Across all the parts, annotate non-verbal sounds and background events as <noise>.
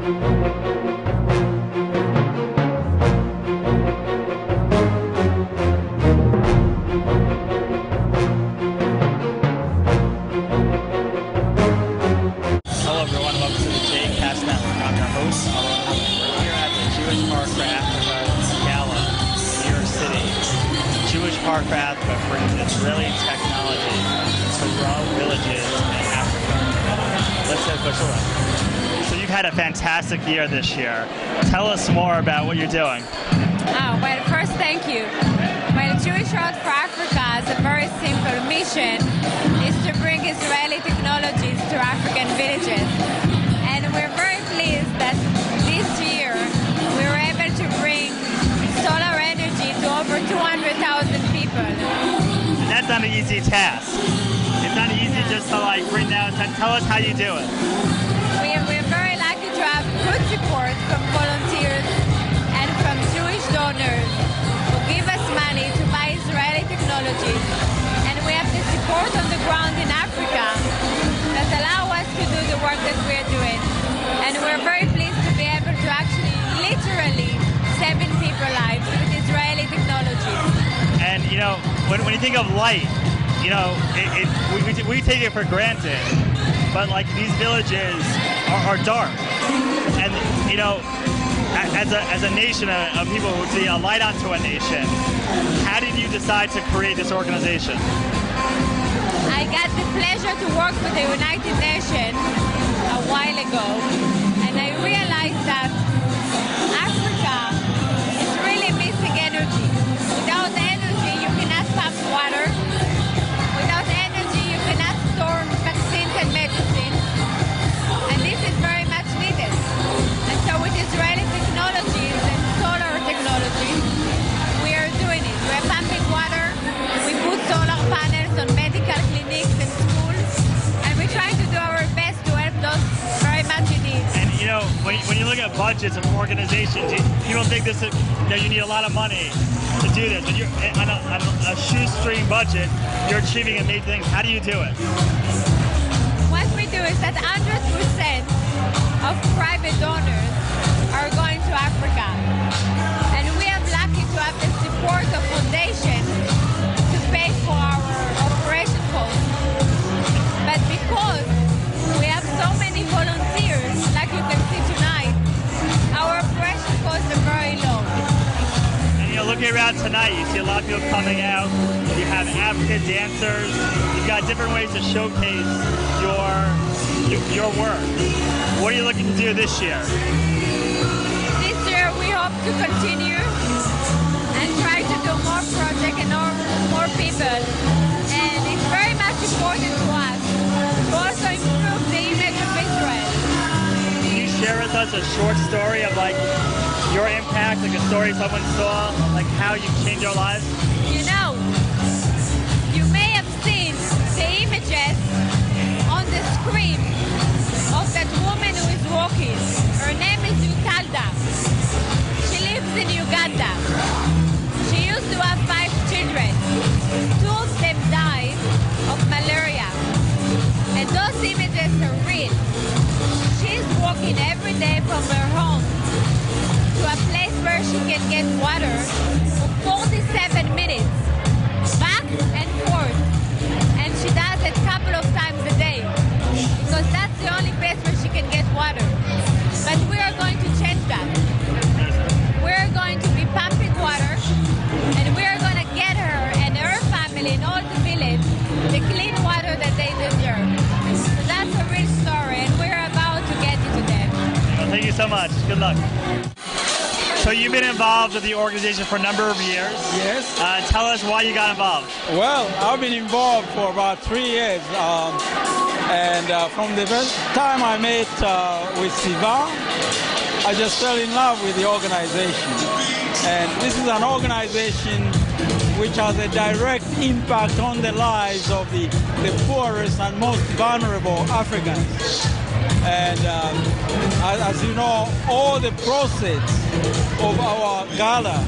Música year this year. Tell us more about what you're doing. Oh, well, first, thank you. Well, Jewish Road for Africa has a very simple mission. is to bring Israeli technologies to African villages. And we're very pleased that this year we were able to bring solar energy to over 200,000 people. That's not an easy task. It's not easy just to like bring down. Tell us how you do it. Good support from volunteers and from Jewish donors who give us money to buy Israeli technologies. And we have the support on the ground in Africa that allow us to do the work that we're doing. And we're very pleased to be able to actually literally saving people's lives with Israeli technology. And you know, when, when you think of light, you know, it, it, we, we, we take it for granted. But like these villages are, are dark, you know, as a as a nation of, people who see a light onto a nation, how did you decide to create this organization? I got the pleasure to work with the United Nations a while ago, and I realized that at budgets of organizations, you, don't think this is, you you need a lot of money to do this. But you're on a, on a shoestring budget, you're achieving amazing things. How do you do it? What we do is that 100% of private donors are going to Africa. And we are lucky to have the support of foundation tonight, you see a lot of people coming out. You have African dancers. You've got different ways to showcase your your, work. What are you looking to do this year? This year we hope to continue and try to do more projects and more, more people. And it's very much important to us to also improve the image of Israel. Can you share with us a short story of like your impact, like a story someone saw, like how you changed their lives? You know, you may have seen the images on the screen of that woman who is walking. Her name is Utalda. She lives in Uganda. She used to have five children. Two of them died of malaria. And those images are real. She's walking every day from her home to a place where she can get water for 47 minutes, back and forth. And she does it a couple of times a day because that's the only place where she can get water. But we are going to change that. We're going to be pumping water and we're going to get her and her family and all the village the clean water that they deserve. So that's a real story and we're about to get it to them. Well, thank you so much. Good luck. So you've been involved with the organization for a number of years. Yes. Uh, tell us why you got involved. Well, I've been involved for about three years. Um, and uh, from the first time I met uh, with Sivan, I just fell in love with the organization. And this is an organization which has a direct impact on the lives of the, the poorest and most vulnerable Africans. And um, as, you know, all the proceeds of our gala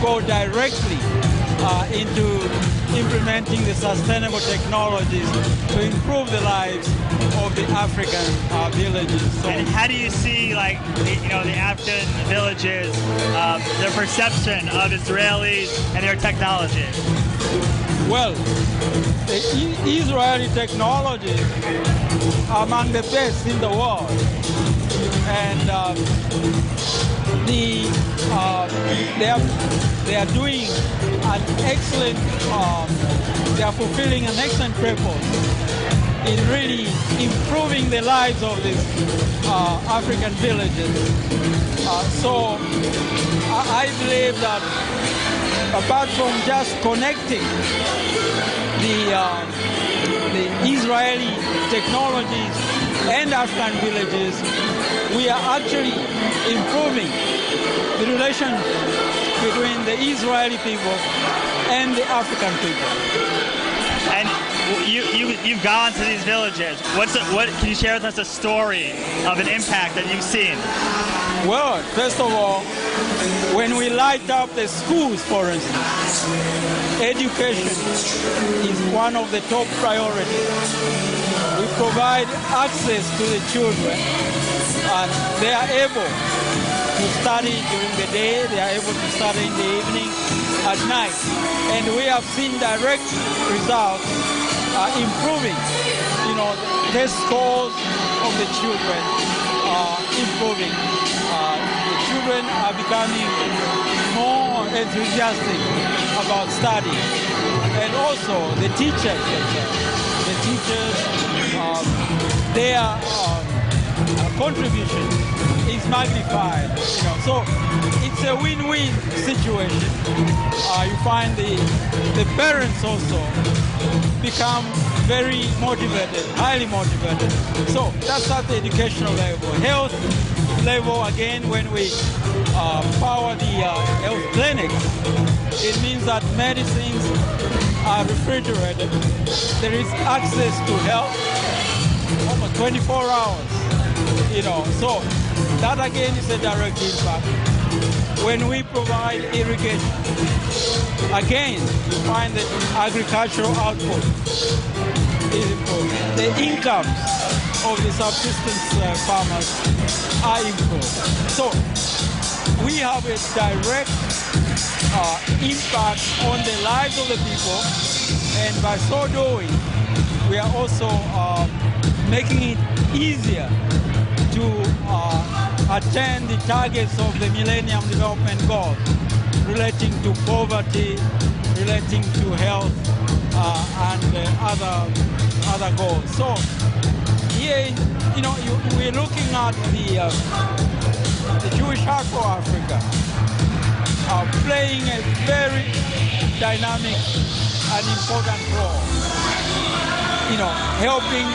go directly uh, into implementing the sustainable technologies to improve the lives of the African uh, villages. So, And how do you see, like, the, you know, the African villages, um, their perception of Israelis and their technology? well, the Israeli technology are among the best in the world. And um, the, uh, they, are, they are doing an excellent, um, they are fulfilling an excellent purpose in really improving the lives of these uh, African villages. Uh, so I, I believe that apart from just connecting the, um, the Israeli technologies and African villages, we are actually improving the relation between the Israeli people and the African people. And you, you, you've gone to these villages. What's a, what, can you share with us a story of an impact that you've seen? Well, first of all, when we light up the schools, for instance, education is one of the top priorities. We provide access to the children, and they are able to study during the day, they are able to study in the evening, at night. And we have seen direct results uh, improving, you know, test scores of the children are improving. Uh, the children are becoming more enthusiastic about studying. And also the teachers. The teachers, um, their um, uh, contribution is magnified. You know, so it's a win-win situation. Uh, you find the the parents also become very motivated, highly motivated. So that's at the educational level. Health level again, when we uh, power the uh, health clinics, it means that medicines are refrigerated. There is access to health almost 24 hours. You know, so that again is a direct impact. When we provide irrigation, again, you find that agricultural output is improved. The incomes of the subsistence uh, farmers are improved. So we have a direct uh, impact on the lives of the people, and by so doing, we are also uh, making it easier to uh, attain the targets of the Millennium Development Goals relating to poverty, relating to health, uh, and uh, other other goals. So here, you know, you, we're looking at the uh, the Jewish for Africa uh, playing a very dynamic and important role. You know, helping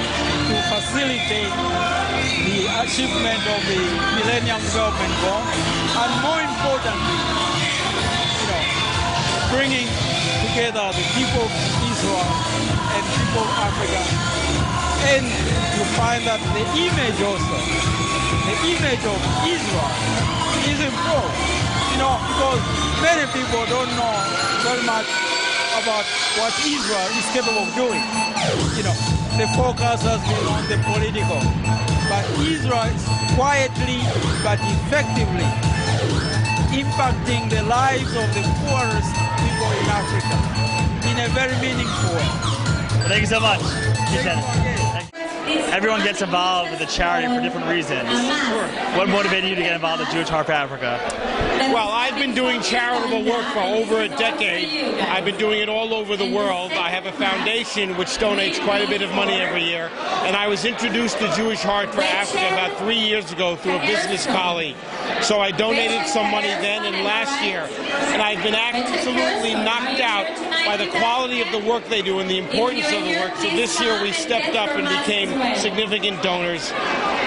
to facilitate the achievement of the Millennium Development Goal, and more importantly, you know, bringing together the people of Israel and people of Africa. And you find that the image also, the image of Israel is improved. You know, because many people don't know very much about what Israel is capable of doing. You know, the focus has been on the political. But Israel is quietly but effectively impacting the lives of the poorest people in Africa in a very meaningful way. Thank you so much. Everyone gets involved with the charity for different reasons. What motivated you to get involved with Jewish Heart for Africa? Well, I've been doing charitable work for over a decade. I've been doing it all over the world. I have a foundation which donates quite a bit of money every year. And I was introduced to Jewish Heart for Africa about three years ago through a business colleague. So I donated some money then and last year. And I've been absolutely knocked out by the quality of the work they do and the importance of the work. So this year we stepped up and became significant donors.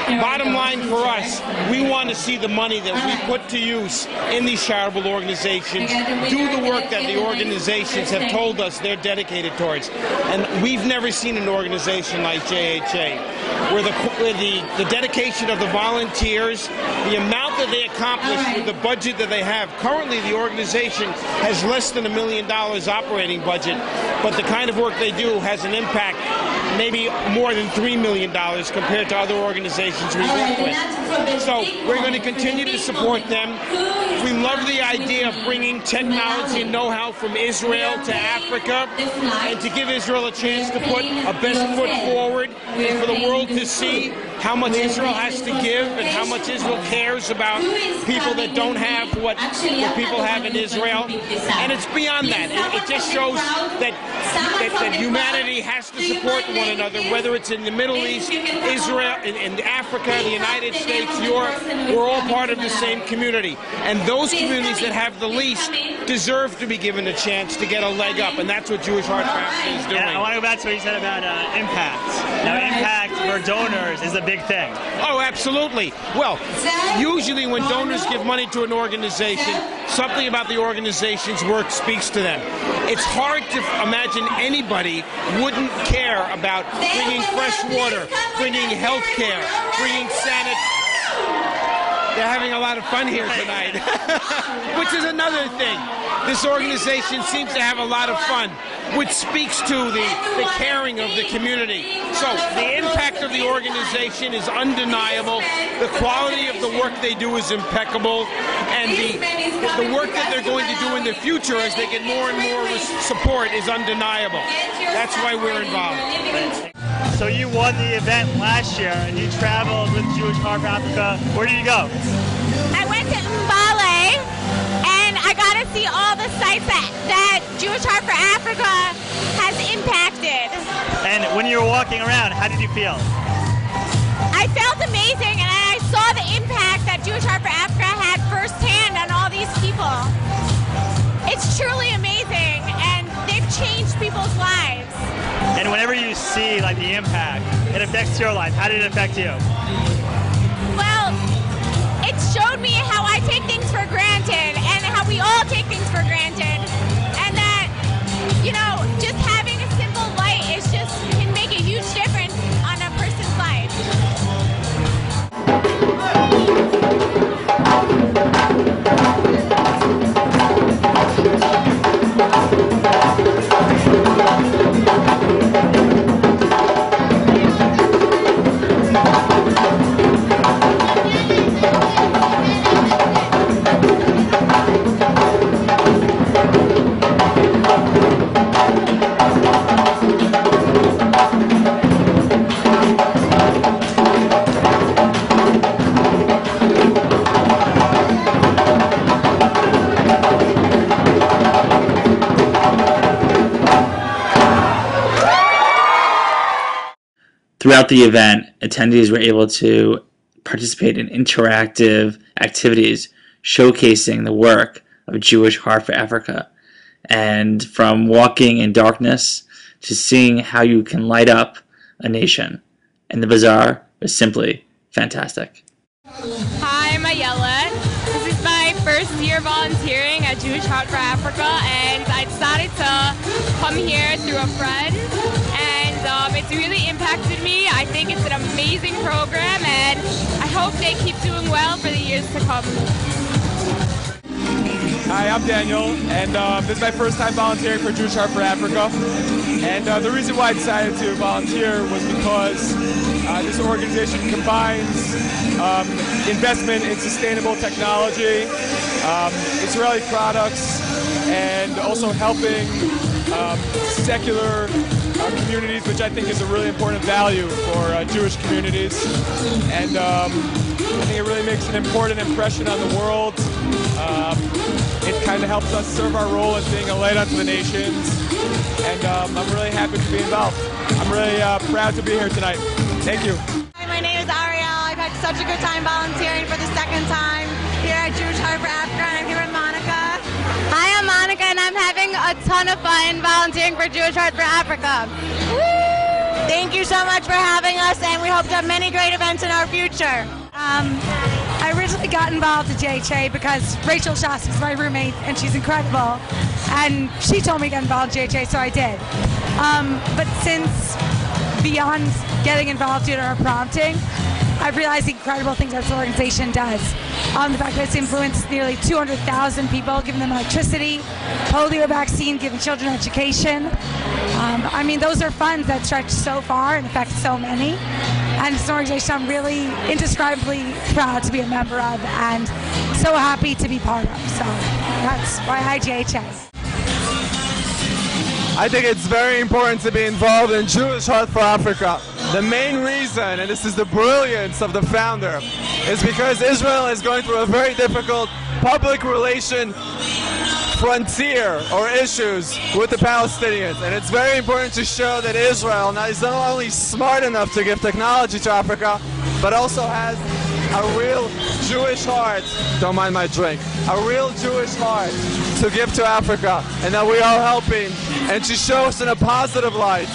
Bottom line for us, we want to see the money that we put to use in these charitable organizations do the work that the organizations have told us they're dedicated towards. And we've never seen an organization like JHA where the, where the, the dedication of the volunteers, the amount that they accomplish with the budget that they have. Currently, the organization has less than a million dollars operating budget, but the kind of work they do has an impact maybe more than $3 million compared to other organizations we work with. So we're going to continue to support them. We love the idea of bringing technology and know-how from Israel to Africa and to give Israel a chance to put a best foot forward for the world to see how much Israel has to give and how much Israel cares about people that don't have what, what people have in Israel. And it's beyond that. It, it just shows that, that, that humanity has to support one another, whether it's in the Middle East, Israel, in, in Africa, the United States, Europe. We're all part of the same community. And those communities that have the least deserve to be given a chance to get a leg up. And that's what Jewish Heart Africa is doing. Yeah, I want to go back to what you said about uh, impact. Now, impact for donors is a big thing. Oh, absolutely. Well, usually when donors give money to an organization, something about the organization's work speaks to them. It's hard to imagine anybody wouldn't care about bringing fresh water, bringing health care, bringing sanit. They're having a lot of fun here tonight, <laughs> which is another thing. This organization seems to have a lot of fun, which speaks to the, the caring of the community. So the impact of the organization is undeniable. The quality of the work they do is impeccable, and the the work that they're going to do in the future as they get more and more support is undeniable. That's why we're involved. So you won the event last year, and you traveled with Jewish Heart for Africa. Where did you go? I went to Mbale and I got to see all the sites that, that Jewish Heart for Africa has impacted. And when you were walking around, how did you feel? I felt amazing and I saw the impact that Jewish Heart for Africa had firsthand on all these people. It's truly amazing and they've changed people's lives. And whenever you see like the impact, it affects your life. How did it affect you? Well, it showed me how I take things for granted and how we all take things for granted. Throughout the event, attendees were able to participate in interactive activities showcasing the work of Jewish Heart for Africa. And from walking in darkness to seeing how you can light up a nation. And the bazaar was simply fantastic. Hi, I'm Ayala. This is my first year volunteering at Jewish Heart for Africa, and I decided to come here through a friend, and um, it's really impacted me. I think it's an amazing program, and I hope they keep doing well for the years to come. Hi, I'm Daniel, and uh, this is my first time volunteering for Jewish Heart for Africa. And uh, the reason why I decided to volunteer was because uh, this organization combines um, investment in sustainable technology, um, Israeli products, and also helping um, secular uh, communities, which I think is a really important value for uh, Jewish communities. And um, I think it really makes an important impression on the world. Um, it kind of helps us serve our role as being a light unto the nations. And um, I'm really happy to be involved. I'm really uh, proud to be here tonight. Thank you. Hi, my name is Ariel. I've had such a good time volunteering for the second time a ton of fun volunteering for Jewish Heart for Africa. Thank you so much for having us, and we hope to have many great events in our future. Um, I originally got involved in JHA because Rachel Shasta is my roommate and she's incredible. And she told me to get involved in JHA, so I did. Um, but since beyond getting involved due to her prompting, I've realized the incredible things that this organization does. Um, the fact that it's influenced nearly 200,000 people, giving them electricity, polio vaccine, giving children education. Um, I mean, those are funds that stretch so far and affect so many. And it's an organization I'm really indescribably proud to be a member of and so happy to be part of. So that's why IGHS. I think it's very important to be involved in Jewish Heart for Africa. The main reason, and this is the brilliance of the founder, is because Israel is going through a very difficult public relation frontier or issues with the Palestinians. And it's very important to show that Israel now is not only smart enough to give technology to Africa, but also has a real Jewish heart. Don't mind my drink. A real Jewish heart to give to Africa, and that we are helping, and to show us in a positive light.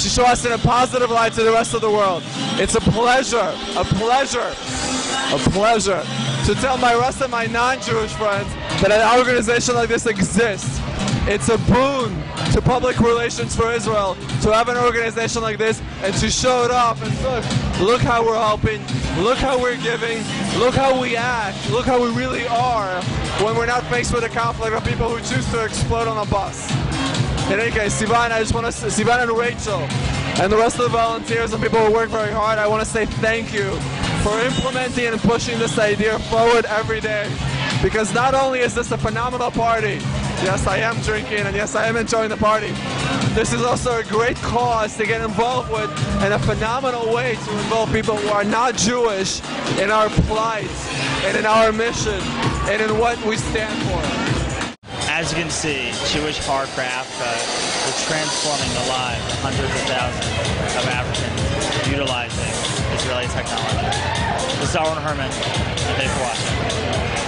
To show us in a positive light to the rest of the world. It's a pleasure, a pleasure, a pleasure to tell my rest of my non-Jewish friends that an organization like this exists. It's a boon to public relations for Israel to have an organization like this and to show it off and look, look how we're helping, look how we're giving, look how we act, look how we really are when we're not faced with a conflict of people who choose to explode on a bus. Case, Sivan, I just want to, Sivan and Rachel, and the rest of the volunteers and people who work very hard, I want to say thank you for implementing and pushing this idea forward every day. Because not only is this a phenomenal party, yes, I am drinking, and yes, I am enjoying the party. This is also a great cause to get involved with, and a phenomenal way to involve people who are not Jewish in our plight, and in our mission, and in what we stand for. As you can see, Jewish for Africa uh, is transforming the lives of hundreds of thousands of Africans utilizing Israeli technology. This is Arwen Herman, and thanks for watching.